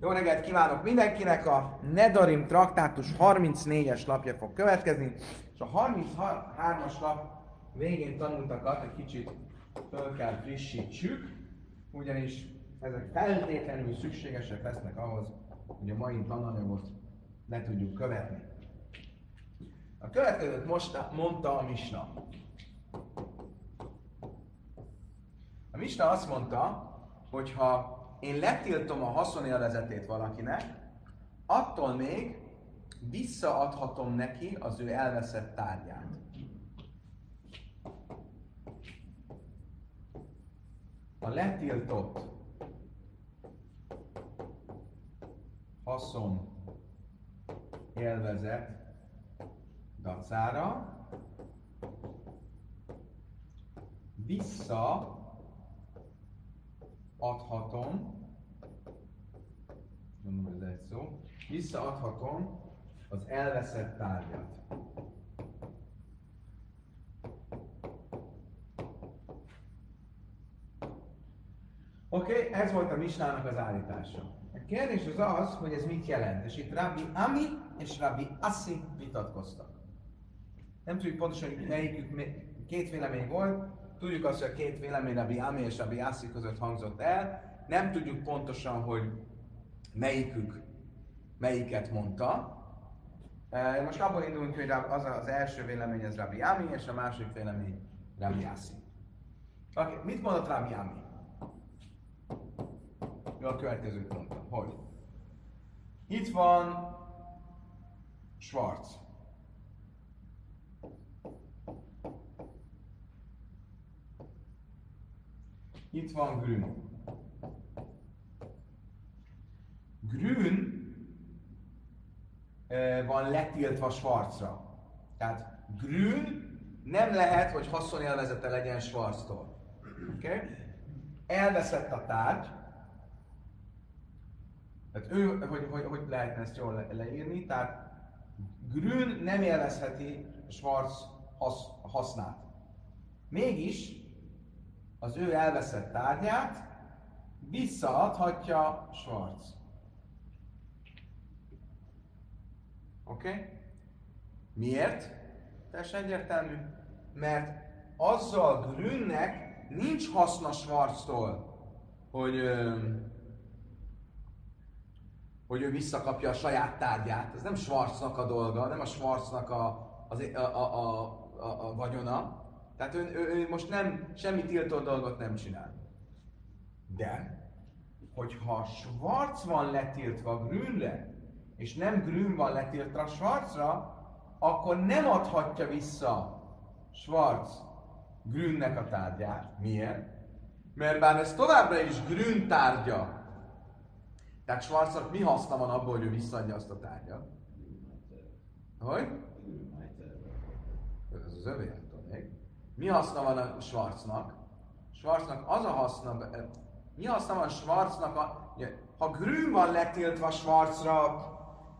Jó reggelt kívánok mindenkinek! A Nedarim traktátus 34-es lapja fog következni, és a 33-as lap végén tanultakat egy kicsit föl kell frissítsük, ugyanis ezek feltétlenül szükségesek lesznek ahhoz, hogy a mai tananyagot le tudjuk követni. A következőt most mondta a Misna. A Misna azt mondta, hogy ha én letiltom a haszonélvezetét valakinek, attól még visszaadhatom neki az ő elveszett tárgyát. A letiltott haszon élvezet dacára vissza adhatom, gondolom ez egy szó, visszaadhatom az elveszett tárgyat. Oké, okay, ez volt a Misnának az állítása. A kérdés az az, hogy ez mit jelent. És itt Rabbi Ami és Rabbi Assi vitatkoztak. Nem tudjuk pontosan, hogy melyikük, két vélemény volt, Tudjuk azt, hogy a két vélemény Rabbi Ami és Rabbi Assi között hangzott el. Nem tudjuk pontosan, hogy melyikük melyiket mondta. E, most abból indulunk, hogy az az első vélemény az Rabbi Ami, és a másik vélemény Rabbi Assi. Okay. Mit mondott Rabbi Ami? A következőt mondta, hogy itt van Schwarz. Itt van Grün. Grün van letiltva Schwarzra. Tehát Grün nem lehet, hogy haszonélvezete legyen Schwarztól. Okay? Elveszett a tárgy. Tehát ő, hogy, hogy, hogy lehetne ezt jól leírni, tehát Grün nem élvezheti Schwarz hasz, hasznát. Mégis az ő elveszett tárgyát visszaadhatja Schwarz. Oké? Okay? Miért? Teljesen egyértelmű. Mert azzal Grünnek nincs haszna Schwarztól, hogy, hogy ő visszakapja a saját tárgyát. Ez nem Schwarznak a dolga, nem a Schwarznak a, az, a, a, a, a, a vagyona, tehát ő, ő, ő most nem, semmi tiltó dolgot nem csinál. De, hogyha Schwarz van letiltva Grünre, és nem Grün van letiltva Schwarzra, akkor nem adhatja vissza Schwarz Grünnek a tárgyát. Miért? Mert bár ez továbbra is Grün tárgya, tehát Schwarznak mi haszna van abból, hogy ő visszaadja azt a tárgyat? Hogy? Ez az övé. Mi haszna van a Schwarznak? Schwarznak az a haszna, mi haszna van Schwarznak, a, ha Grün van letiltva Schwarzra,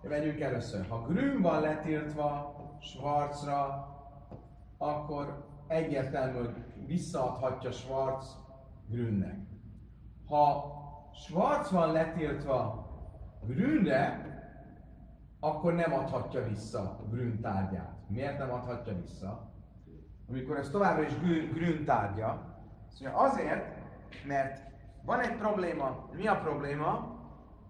vegyünk először, ha Grün van letiltva Schwarzra, akkor egyértelmű, hogy visszaadhatja Schwarz Grünnek. Ha Schwarz van letiltva Grünre, akkor nem adhatja vissza Grün tárgyát. Miért nem adhatja vissza? Amikor ez továbbra is grün tárgya. Szóval azért, mert van egy probléma. Mi a probléma?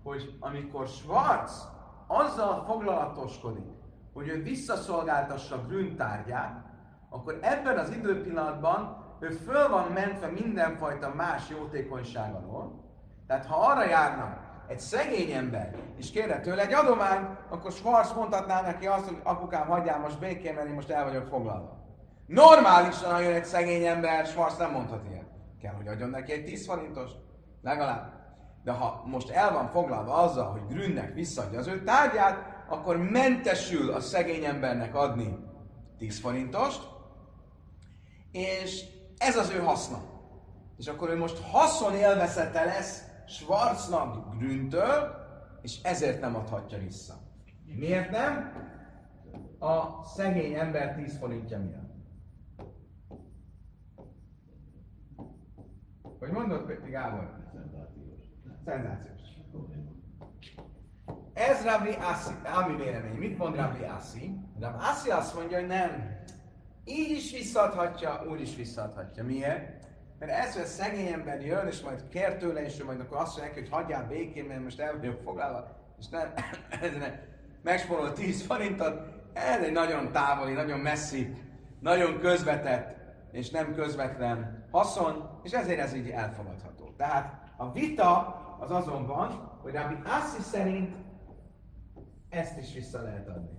Hogy amikor Schwarz azzal foglalatoskodik, hogy ő visszaszolgáltassa grün tárgyát, akkor ebben az időpillanatban ő föl van mentve mindenfajta más jótékonyság alól. Tehát ha arra járna egy szegény ember, és kérne tőle egy adomány, akkor Schwarz mondhatná neki azt, hogy apukám, hagyjál most békén, mert én most el vagyok foglalva. Normálisan, jön egy szegény ember, Schwarz nem mondhat ilyen. Kell, hogy adjon neki egy 10 forintos. Legalább. De ha most el van foglalva azzal, hogy Grünnek visszadja az ő tárgyát, akkor mentesül a szegény embernek adni 10 forintost, és ez az ő haszna. És akkor ő most haszon élvezete lesz Schwarznak Grüntől, és ezért nem adhatja vissza. Miért nem? A szegény ember 10 forintja miatt. Hogy mondod, Péti Gábor? Szenzációs. Szenzációs. Ez Rabbi Assi, ami vélemény. Mit mond Rabbi Assi? Rabbi Assi azt mondja, hogy nem. Így is visszaadhatja, úgy is visszaadhatja. Miért? Mert ez, hogy a szegény ember jön, és majd kér tőle, és majd akkor azt mondja hogy hagyjál békén, mert most el vagyok foglalva, és nem, megspórol 10 forintot, ez egy nagyon távoli, nagyon messzi, nagyon közvetett, és nem közvetlen haszon, és ezért ez így elfogadható. Tehát a vita az azon van, hogy Rabbi Assi szerint ezt is vissza lehet adni.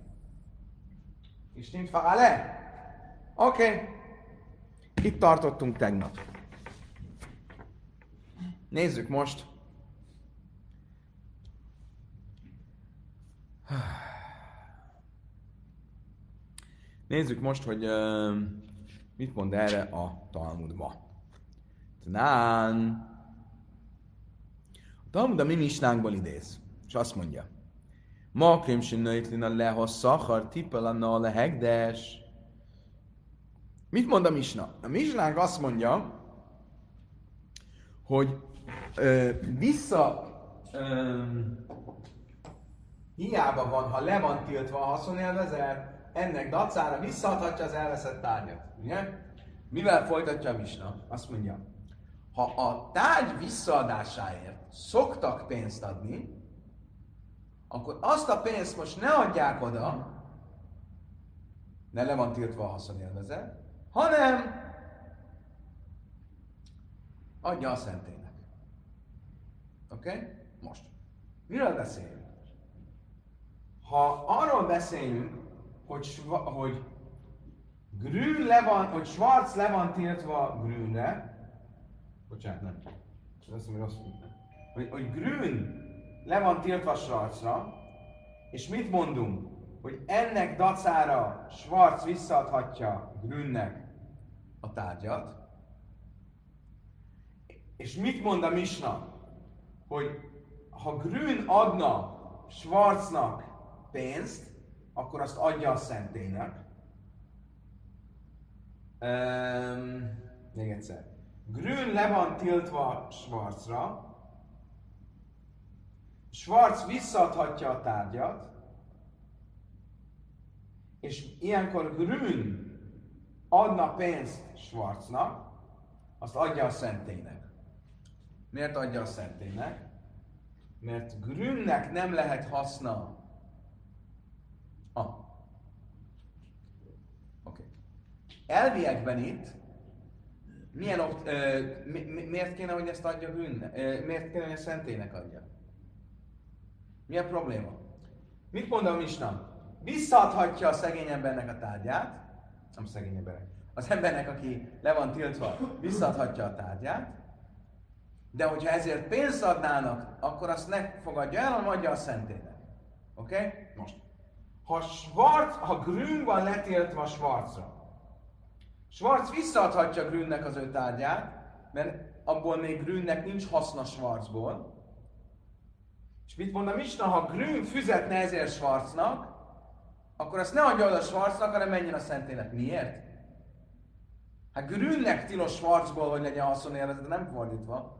És nincs le? Oké. Okay. Itt tartottunk tegnap. Nézzük most. Nézzük most, hogy uh, mit mond erre a Talmud ma. Tnán. A Talmud a mi misnánkból idéz, és azt mondja. Ma krimsin nöjtlin a lehosszachar tippel a lehegdes. Mit mond a misna? A misnánk azt mondja, hogy ö, vissza ö, hiába van, ha le van tiltva a haszonélvezet, ennek dacára visszaadhatja az elveszett tárgyat. Ugye? Mivel folytatja a misna? Azt mondja, ha a tárgy visszaadásáért szoktak pénzt adni, akkor azt a pénzt most ne adják oda, ne le van tiltva a haszonélvezet, hanem adja a szentének. Oké? Okay? Most. Miről beszélünk? Ha arról beszélünk, hogy, hogy Grün le van, hogy Schwarz le van tiltva Grünre, bocsánat, nem, azt mondom, hogy hogy, hogy Grün le van tiltva Schwarzra, és mit mondunk? Hogy ennek dacára Schwarz visszaadhatja Grünnek a tárgyat, és mit mond a Misna? Hogy ha Grün adna Schwarznak pénzt, akkor azt adja a szentélynek. Um, még egyszer. Grün le van tiltva Schwarzra, Schwarz visszaadhatja a tárgyat, és ilyenkor Grün adna pénzt Schwarznak, azt adja a szentélynek. Miért adja a szentélynek? Mert Grünnek nem lehet haszna Ah. Oké. Okay. Elviekben itt milyen opt, ö, mi, mi, miért kéne, hogy ezt adja bűnne? Miért kéne, hogy a szentének adja? Mi a probléma? Mit mond a Misna? Visszaadhatja a szegény embernek a tárgyát, nem szegény embernek, az embernek, aki le van tiltva, visszaadhatja a tárgyát, de hogyha ezért pénzt adnának, akkor azt ne fogadja el, hanem adja a szentének. Oké? Okay? Most. Ha Schwarz, ha Grün van letiltva Schwarzra, Schwarz visszaadhatja Grünnek az ő tárgyát, mert abból még Grünnek nincs haszna Schwarzból. És mit mond a Misna, ha Grün füzetne ezért Schwarznak, akkor azt ne adja oda Schwarznak, hanem menjen a szentének. Miért? Hát Grünnek tilos Schwarzból, hogy legyen haszonélvezet, nem fordítva.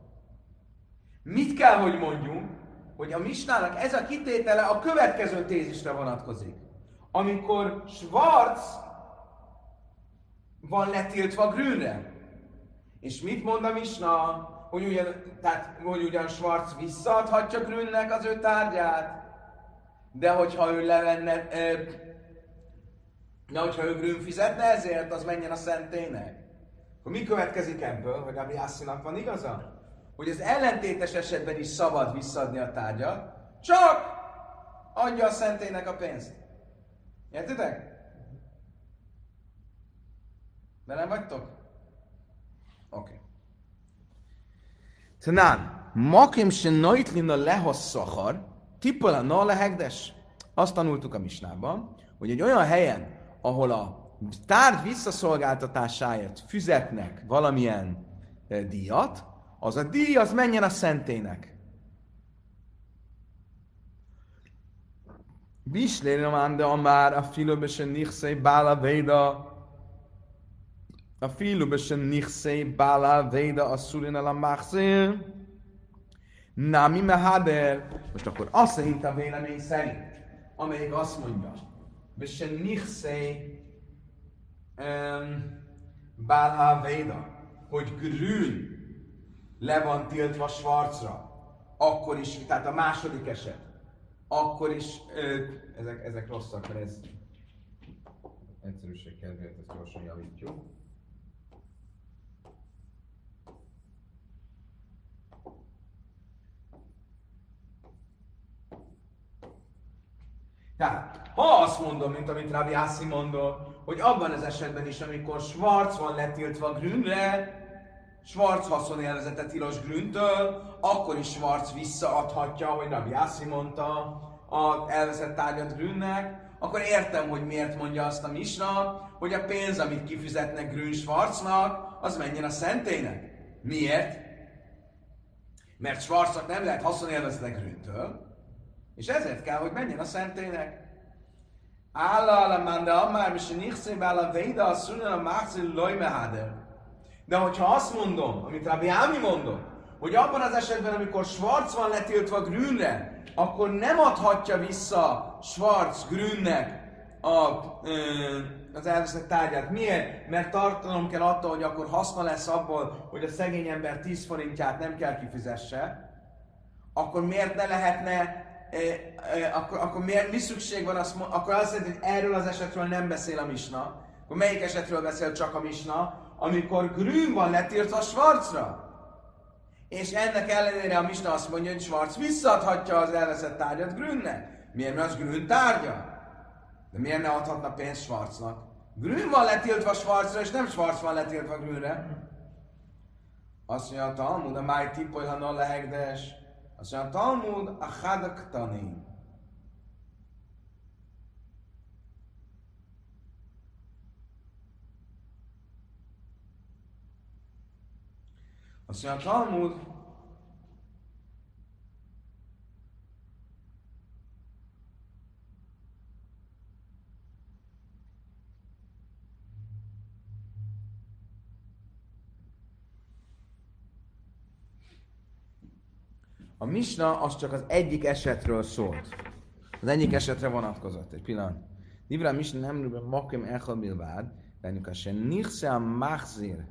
Mit kell, hogy mondjunk? Hogy a Misnának ez a kitétele a következő tézisre vonatkozik. Amikor Schwarz van letiltva Grünre. És mit mond a Misna? Hogy ugyan, tehát, hogy ugyan Schwarz visszaadhatja Grünnek az ő tárgyát, de hogyha ő levenne, de hogyha ő Grün fizetne ezért, az menjen a szentének. Akkor mi következik ebből, hogy Gabriásszinak van igaza? Hogy az ellentétes esetben is szabad visszadni a tárgyat, csak adja a szentének a pénzt. Értitek? nem vagytok? Oké. Okay. Tanán, makim se noitlin a lehosszahar, tippel a na lehegdes. Azt tanultuk a misnában, hogy egy olyan helyen, ahol a tárgy visszaszolgáltatásáért fizetnek valamilyen eh, díjat, az a díj, az menjen a szentének. Bislén de már a filobesen nichszei bála véda a filobesen nichszei bála véda a szulin a machzér Na, mi mehader? Most akkor azt szerint a vélemény szerint, amelyik azt mondja, nichszei um, Bálhá Véda, hogy grün le van tiltva Schwarzra, akkor is, tehát a második eset, akkor is, ö, ezek, ezek rosszak, mert ez egyszerűség kedvéért ezt gyorsan javítjuk. Tehát, ha azt mondom, mint amit Rabbi Hassi mondott, hogy abban az esetben is, amikor Schwarz van letiltva Grünre, Schwarz haszonélvezete tilos Grüntől, akkor is Schwarz visszaadhatja, hogy Rabbi Hassi mondta, a elveszett tárgyat Grünnek, akkor értem, hogy miért mondja azt a Misna, hogy a pénz, amit kifizetnek Grün Schwarznak, az menjen a szentének. Miért? Mert Schwarznak nem lehet haszonélvezetek Grüntől, és ezért kell, hogy menjen a szentének. Álla a manda amár, és nichszé a véda a szünen a márcil lojmeháder. De hogyha azt mondom, amit Rabbi Ámi mondott, hogy abban az esetben, amikor Schwarz van letiltva Grünre, akkor nem adhatja vissza Schwarz Grünnek a, ö, az elveszett tárgyát. Miért? Mert tartanom kell attól, hogy akkor haszna lesz abból, hogy a szegény ember 10 forintját nem kell kifizesse. Akkor miért ne lehetne akkor, akkor miért, mi szükség van, azt, akkor azt jelenti, hogy erről az esetről nem beszél a misna. Akkor melyik esetről beszél csak a misna? Amikor grün van letiltva Schwarzra. És ennek ellenére a misna azt mondja, hogy Schwarz visszaadhatja az elveszett tárgyat Grünnek. Miért? Mert az Grün tárgya. De miért ne adhatna pénzt Schwarznak? Grün van letiltva Schwarzra, és nem Schwarz van letiltva Grünre. Azt mondja a Talmud, a máj tippolj, ha no lehegdes. Azt mondja, a Talmud a hadak Azt mondja, a Talmud A misna az csak az egyik esetről szólt. Az egyik esetre vonatkozott. Egy pillanat. Divra misna nem rúben makim echel bilvád, bennük a se nichse a machzir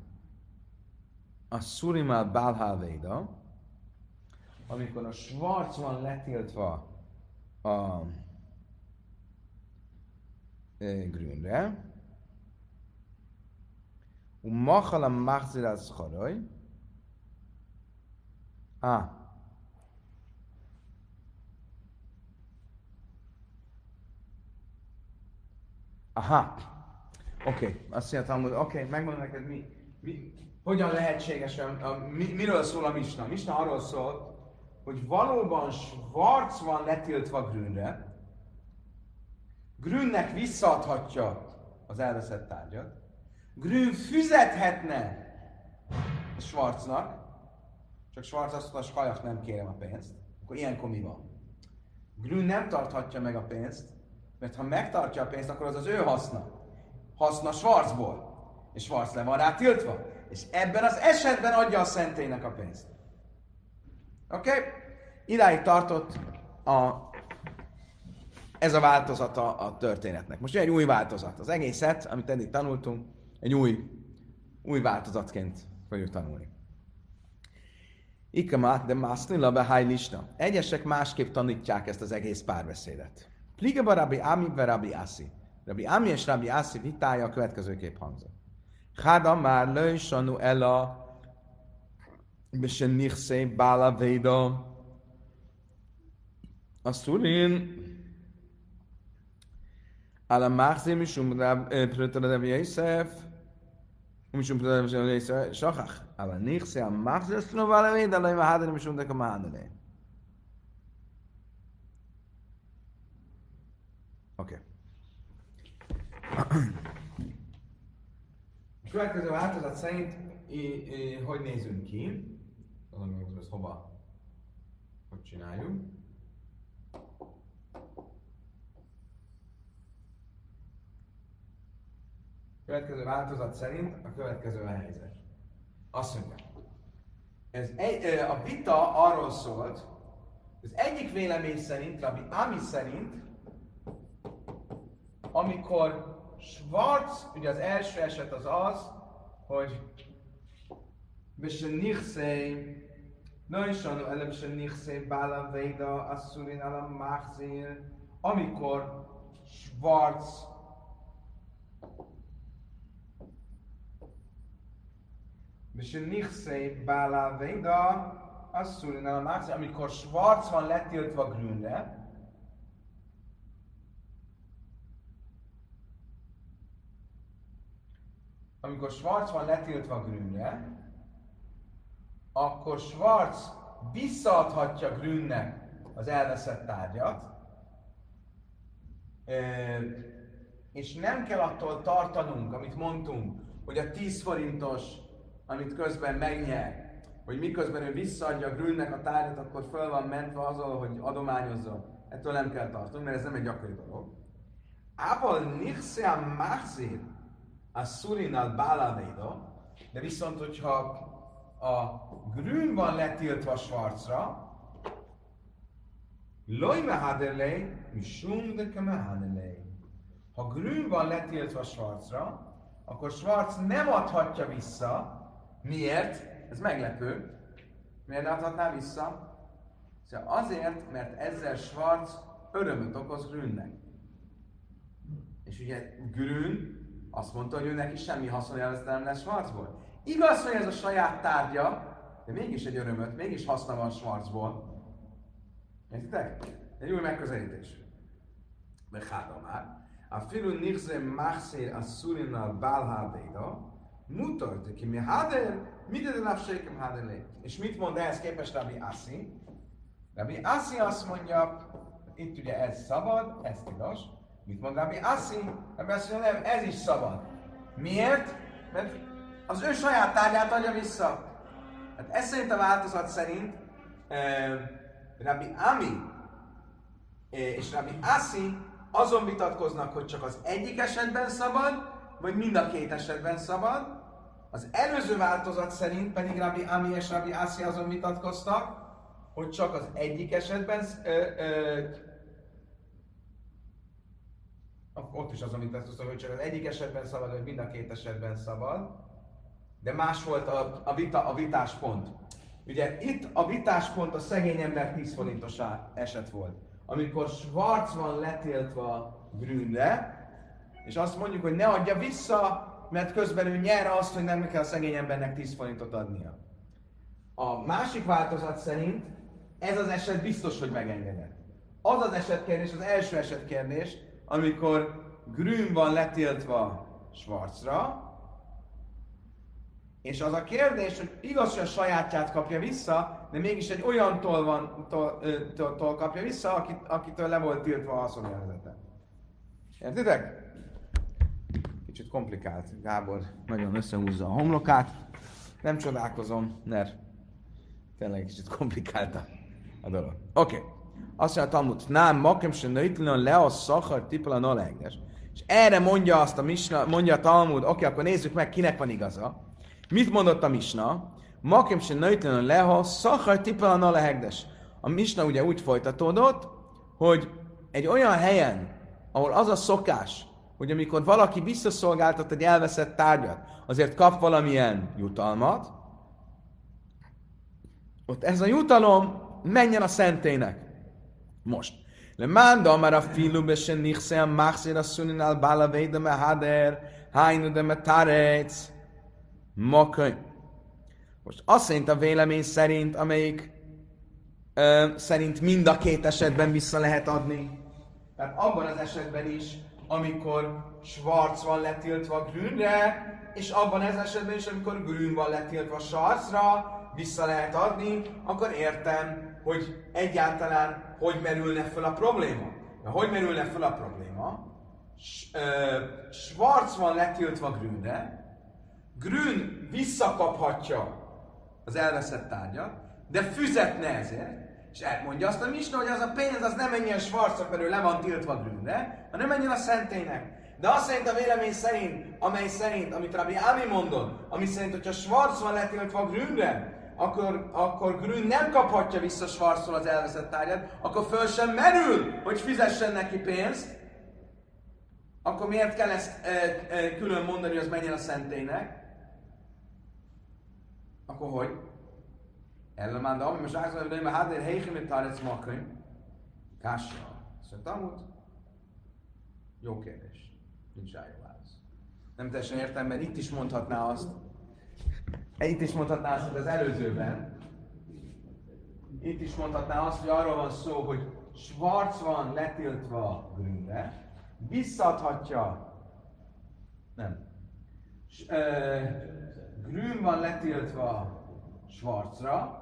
a szurimal balhalvéda, amikor a Schwarz van letiltva a grünre, und machal a machzir az charoj, ah, Aha. Oké, okay. azt mondtam, oké, okay, megmondom neked, mi, mi, hogyan lehetséges, a, a, mi, miről szól a Misna. A Misna arról szól, hogy valóban Schwarz van letiltva Grünre, Grünnek visszaadhatja az elveszett tárgyat, Grün fizethetne Schwarznak, csak Schwarz azt mondta, Skajak nem kérem a pénzt, akkor ilyenkor mi van? Grün nem tarthatja meg a pénzt, mert ha megtartja a pénzt, akkor az az ő haszna. Haszna Schwarzból. És Schwarz le van rá tiltva. És ebben az esetben adja a szentélynek a pénzt. Oké? Okay? Idáig tartott a, ez a változata a történetnek. Most jön egy új változat. Az egészet, amit eddig tanultunk, egy új, új változatként fogjuk tanulni. Ikamat de másznila be Egyesek másképp tanítják ezt az egész párbeszédet. Pligaba Rabbi Ami ve Asi. Rabbi Ami és Rabbi Asi vitája a következőképp hangzott. Háda már lőj sanu ela besen nichse bála véda a szurin על המחזיר משום פרוטה רבי יוסף ומשום פרוטה רבי יוסף שוכח אבל נכסי המחזיר סנובה למיד עלי מהדר משום דקה מהדר Oké. Következő változat szerint hogy nézünk ki? Tudom, hogy ez hova, hogy csináljuk. Következő változat szerint a következő a helyzet. Azt mondja, ez egy, a vita arról szólt, az egyik vélemény szerint, Rabbi Ami szerint, amikor Schwarz, ugye az első eset az az, hogy Bisse Nichsei, Noi Sanu ele Bisse Nichsei Bála Véda Asszurin ala Machzir, amikor Schwarz Bisse Nichsei Bála Véda Asszurin ala Machzir, amikor Schwarz van letiltva Grünre, amikor Schwarz van letiltva Grünre, akkor Schwarz visszaadhatja Grünnek az elveszett tárgyat, és nem kell attól tartanunk, amit mondtunk, hogy a 10 forintos, amit közben megnyer, hogy miközben ő visszaadja Grünnek a tárgyat, akkor föl van mentve azon, hogy adományozza. Ettől nem kell tartani, mert ez nem egy gyakori dolog. Ával nichse a machzir, a szurinal bálavéda, de viszont, hogyha a grün van letiltva Schwarzra, Loj mehadelej, mi sum de mehadelej. Ha grün van letiltva Schwarzra, akkor Schwarz nem adhatja vissza. Miért? Ez meglepő. Miért adhatná vissza? Szóval azért, mert ezzel Schwarz örömöt okoz Grünnek. És ugye Grün azt mondta, hogy ő neki semmi haszonjelezte nem lesz Schwarzból. Igaz, hogy ez a saját tárgya, de mégis egy örömöt, mégis haszna van Schwarzból. Értitek? Egy új megközelítés. Mechádom már. A filu nixze machszér a szurinnal bálhábéda, mutat, ki mi háder, mit de nafsékem háderlé. És mit mond ehhez képest Rabbi Assi? Rabbi Assi azt mondja, itt ugye ez szabad, ez tilos, Mit mond Rabbi Assi? Rabbi Assi nem, ez is szabad. Miért? Mert az ő saját tárgyát adja vissza. Hát ez szerint a változat szerint uh, Rabbi Ami és Rabbi Assi azon vitatkoznak, hogy csak az egyik esetben szabad, vagy mind a két esetben szabad. Az előző változat szerint pedig Rabbi Ami és Rabbi Assi azon vitatkoztak, hogy csak az egyik esetben ö, ö, ott is az, amit azt hogy csak az egyik esetben szabad, vagy mind a két esetben szabad, de más volt a, a, vita, a vitáspont. Ugye itt a vitáspont a szegény ember 10 forintos eset volt. Amikor Schwarz van letiltva Grünre, és azt mondjuk, hogy ne adja vissza, mert közben ő nyer azt, hogy nem kell a szegény embernek 10 forintot adnia. A másik változat szerint ez az eset biztos, hogy megengedett. Az az esetkérdés, az első esetkérdés, amikor Grün van letiltva Schwarzra, és az a kérdés, hogy igaz, hogy a sajátját kapja vissza, de mégis egy olyantól van, tól, tól kapja vissza, akit, akitől le volt tiltva a haszonjelzete. Értitek? Kicsit komplikált. Gábor nagyon összehúzza a homlokát. Nem csodálkozom, mert tényleg kicsit komplikált a dolog. Oké. Okay. Azt mondja a Talmud, nem, makem se nőtlen le a szakar tipla nalegdes. És erre mondja azt a Misna, mondja a Talmud, oké, akkor nézzük meg, kinek van igaza. Mit mondott a Misna? Makem se nőtlen le a szakar tipla nalegdes. A Misna ugye úgy folytatódott, hogy egy olyan helyen, ahol az a szokás, hogy amikor valaki visszaszolgáltat egy elveszett tárgyat, azért kap valamilyen jutalmat, ott ez a jutalom menjen a szentének. Most. Manda már a filu besen a machzir a sunin al bala veida me hader, hájnu de me tarec, makai. Most azt szerint a vélemény szerint, amelyik ö, szerint mind a két esetben vissza lehet adni. Tehát abban az esetben is, amikor Schwarz van letiltva Grünre, és abban az esetben is, amikor Grün van letiltva Schwarzra, vissza lehet adni, akkor értem, hogy egyáltalán hogy merülne fel a probléma. Na, hogy merülne fel a probléma? Schwarz van letiltva Grünre, Grün visszakaphatja az elveszett tárgyat, de füzetne ezért, és elmondja azt a Misna, hogy az a pénz az nem menjen Schwarzra, mert ő le van tiltva Grünre, hanem menjen a szentének. De azt szerint a vélemény szerint, amely szerint, amit Rabbi Ami mondott, ami szerint, hogyha Schwarz van letiltva Grünre, akkor, akkor Grün nem kaphatja vissza Schwarztól az elveszett tárgyat, akkor föl sem merül, hogy fizessen neki pénzt, akkor miért kell ezt e, e, külön mondani, hogy az menjen a szentélynek? Akkor hogy? Ellenben, de ami most mondja, hogy hát én helyén mit tartsz makrim. Kássa. Szóval jó kérdés. Nincs rá jó válasz. Nem teljesen értem, mert itt is mondhatná azt, itt is mondhatná azt, hogy az előzőben, itt is mondhatná azt, hogy arról van szó, hogy Schwarz van letiltva Grünre, visszaadhatja, nem, Grün van letiltva Schwarzra,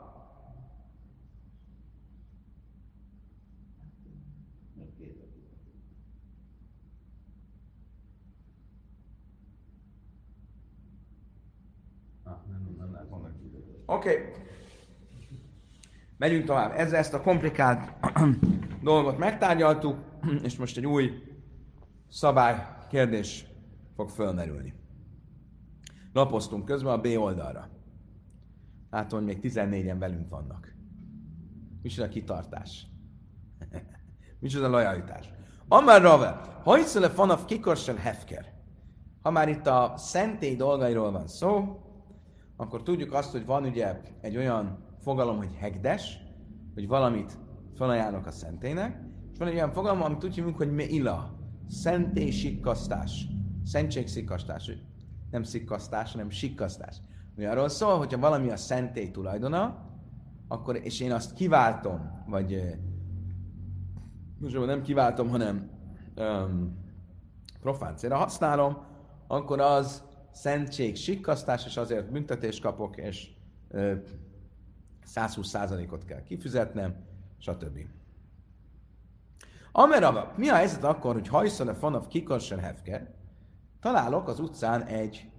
Oké. Okay. Megyünk tovább. Ezzel ezt a komplikált dolgot megtárgyaltuk, és most egy új szabály kérdés fog fölmerülni. Lapoztunk közben a B oldalra. Látom, hogy még 14-en velünk vannak. Micsoda kitartás. Micsoda lojalitás. Amár Rave, hajszele fanaf kikorsen hefker. Ha már itt a szentély dolgairól van szó, akkor tudjuk azt, hogy van ugye egy olyan fogalom, hogy hegdes, hogy valamit felajánlok a szentének, és van egy olyan fogalom, amit hívunk, hogy meila, szentély sikkasztás, szentség sikkasztás, nem sikkasztás, hanem sikkasztás. Ugye arról szól, hogyha valami a szentély tulajdona, akkor, és én azt kiváltom, vagy most nem kiváltom, hanem um, profán célra használom, akkor az szentség sikkasztás, és azért büntetést kapok, és ö, 120%-ot kell kifizetnem, stb. Amerava, mi a helyzet akkor, hogy hajszol a fanav kikarsen hefke, találok az utcán egy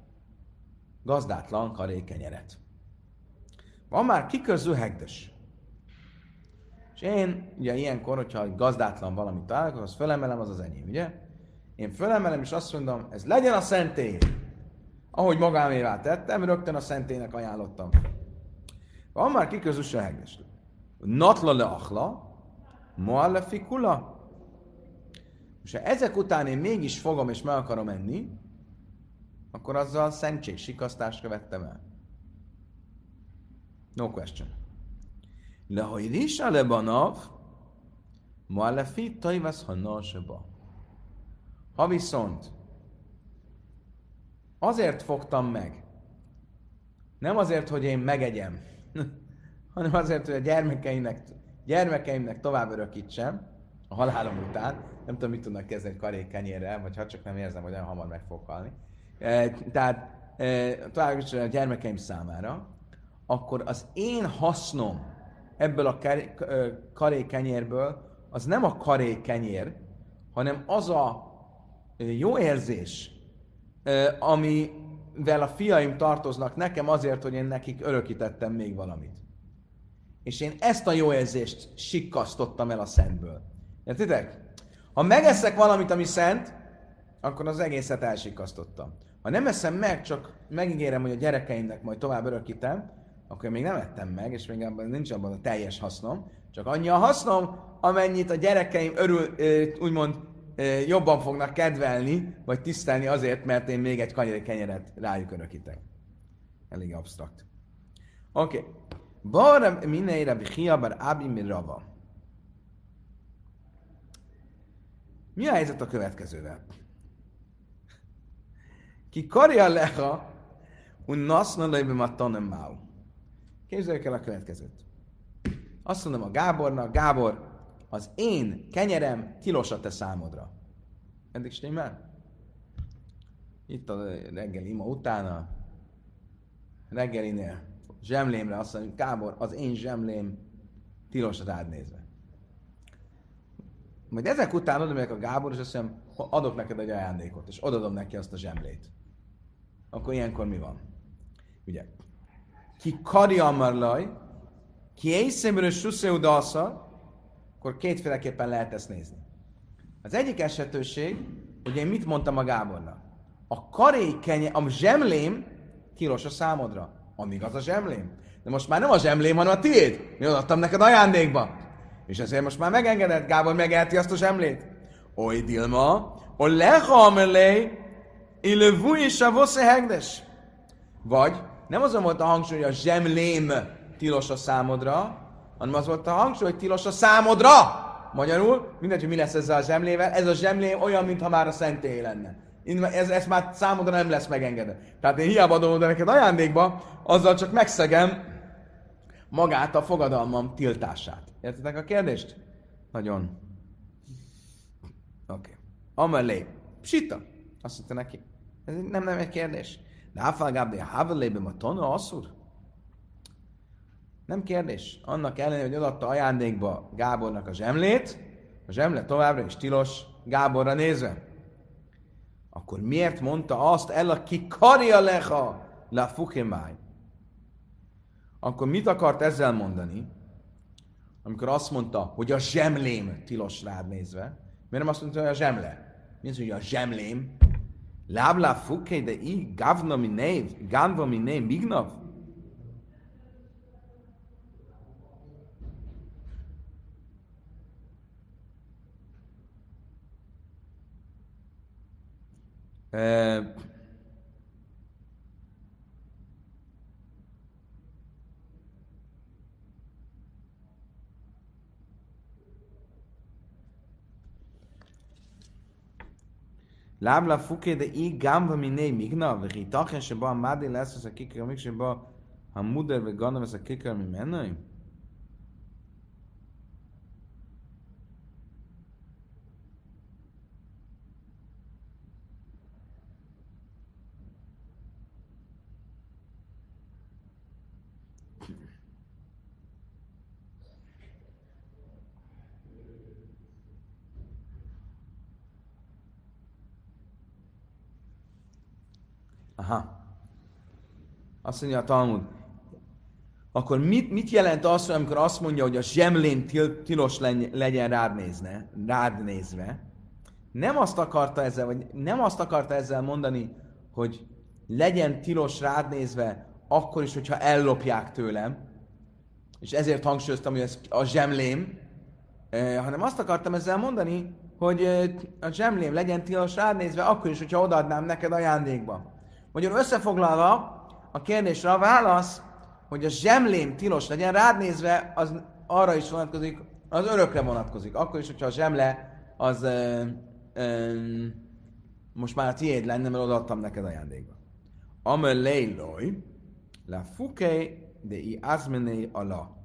gazdátlan karékenyeret. Van már kiköző hegdes. És én, ugye ilyenkor, hogyha gazdátlan valamit találok, az fölemelem, az az enyém, ugye? Én fölemelem, és azt mondom, ez legyen a szentély ahogy magámévá tettem, rögtön a szentének ajánlottam. Van már kiközös a hegdes. Natla le achla, moalle fikula. És ha ezek után én mégis fogom és meg akarom enni, akkor azzal szentség sikasztást követtem el. No question. Le ha is a lebanav, moalle fit, Ha viszont Azért fogtam meg. Nem azért, hogy én megegyem, hanem azért, hogy a gyermekeimnek, gyermekeimnek tovább örökítsem a halálom után. Nem tudom, mit tudnak kezdeni karékenyérrel, vagy ha csak nem érzem, hogy olyan hamar meg fog halni. E, tehát e, tovább a gyermekeim számára, akkor az én hasznom ebből a karékenyérből az nem a karékenyér, hanem az a jó érzés, amivel a fiaim tartoznak nekem azért, hogy én nekik örökítettem még valamit. És én ezt a jó érzést sikkasztottam el a szentből. Értitek? Ha megeszek valamit, ami szent, akkor az egészet elsikasztottam. Ha nem eszem meg, csak megígérem, hogy a gyerekeimnek majd tovább örökítem, akkor még nem ettem meg, és még abban nincs abban a teljes hasznom, csak annyi a hasznom, amennyit a gyerekeim örül, úgymond jobban fognak kedvelni, vagy tisztelni azért, mert én még egy kanyari kenyeret rájuk örökítek. Elég absztrakt. Oké. Okay. Bara mineire bichia bar abi mirava. Mi a helyzet a következővel? Ki karja leha, un naszna lejbe matanem mau. Képzeljük el a következőt. Azt mondom a Gábornak, Gábor, az én kenyerem tilos a te számodra. Eddig stimmel? Itt a reggeli ima utána, reggelinél zsemlémre azt mondjuk, Kábor, az én zsemlém tilos rád nézve. Majd ezek után oda megyek a Gábor, és azt mondom, adok neked egy ajándékot, és odadom neki azt a zsemlét. Akkor ilyenkor mi van? Ugye, ki kari amarlaj, ki éjszemről suszeu akkor kétféleképpen lehet ezt nézni. Az egyik esetőség, hogy én mit mondtam a Gábornak? A karékenye, a zsemlém tilos a számodra. Amíg az a zsemlém. De most már nem a zsemlém, hanem a tiéd. Mi adtam neked ajándékba. És ezért most már megengedett, Gábor megelti azt a zsemlét. Oly Dilma, o leha amelé, illövú is a hegdes. Vagy nem azon volt a hangsúly, hogy a zsemlém tilos a számodra, hanem az volt a hangsúly, hogy tilos a számodra. Magyarul, mindegy, hogy mi lesz ezzel a zsemlével, ez a zsemlém olyan, mintha már a szentély lenne. Ez, ez már számodra nem lesz megengedve. Tehát én hiába adom oda neked ajándékba, azzal csak megszegem magát a fogadalmam tiltását. Értitek a kérdést? Nagyon. Oké. Okay. Amelé. Psita. Azt mondta neki. Ez nem, nem egy kérdés. De áfágább, de hávelében a tonna asszur? Nem kérdés. Annak ellenére, hogy odaadta ajándékba Gábornak a zsemlét, a zsemle továbbra is tilos Gáborra nézve. Akkor miért mondta azt el, aki karja leha la fukemáj? Akkor mit akart ezzel mondani? Amikor azt mondta, hogy a zsemlém tilos rád nézve. Miért nem azt mondta, hogy a zsemle? Mi az, hogy a zsemlém? Láblá fuké, de így gavna mi név, gánva mi név, mignav? לאו לפוקי דאי גם במיני מיגנה, וכי תוכן שבו עמדי לעשות הכיכר מיק שבו המודר וגונב את הכיכר ממנו? Aha. Azt mondja a Talmud. Akkor mit, mit jelent az, amikor azt mondja, hogy a zsemlén til, tilos legyen rád, nézne, rád nézve? Nem azt akarta ezzel, vagy nem azt akarta ezzel mondani, hogy legyen tilos rád nézve, akkor is, hogyha ellopják tőlem, és ezért hangsúlyoztam, hogy ez a zsemlém, eh, hanem azt akartam ezzel mondani, hogy eh, a zsemlém legyen tilos rád nézve, akkor is, hogyha odaadnám neked ajándékba. Magyarul összefoglalva, a kérdésre a válasz, hogy a zsemlém tilos legyen, rád nézve, az arra is vonatkozik, az örökre vonatkozik. Akkor is, hogyha a zsemle az ö, ö, most már a tiéd lenne, mert odaadtam neked ajándékba. Amelé loj, la fuke de i azmené ala.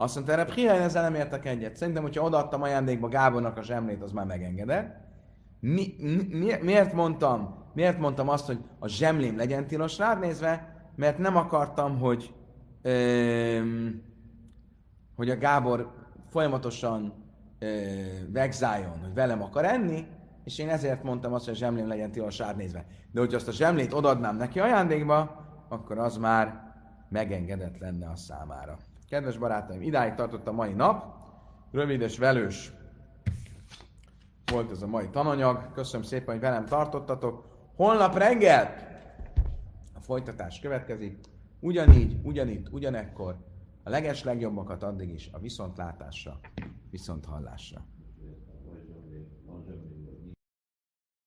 Azt mondta, erre Pchia, én ezzel nem értek egyet. Szerintem, hogyha odaadtam ajándékba Gábornak a zsemlét, az már megengedett. Mi, mi, miért mondtam, miért mondtam azt, hogy a zsemlém legyen tilos rád nézve? Mert nem akartam, hogy, öm, hogy a Gábor folyamatosan ö, vegzáljon, hogy velem akar enni, és én ezért mondtam azt, hogy a zsemlém legyen tilos rád nézve. De hogyha azt a zsemlét odadnám neki ajándékba, akkor az már megengedett lenne a számára. Kedves barátaim, idáig tartott a mai nap. Rövid és velős volt ez a mai tananyag. Köszönöm szépen, hogy velem tartottatok. Holnap reggel a folytatás következik. Ugyanígy, ugyanitt, ugyanekkor. A leges legjobbakat addig is a viszontlátásra, viszonthallásra.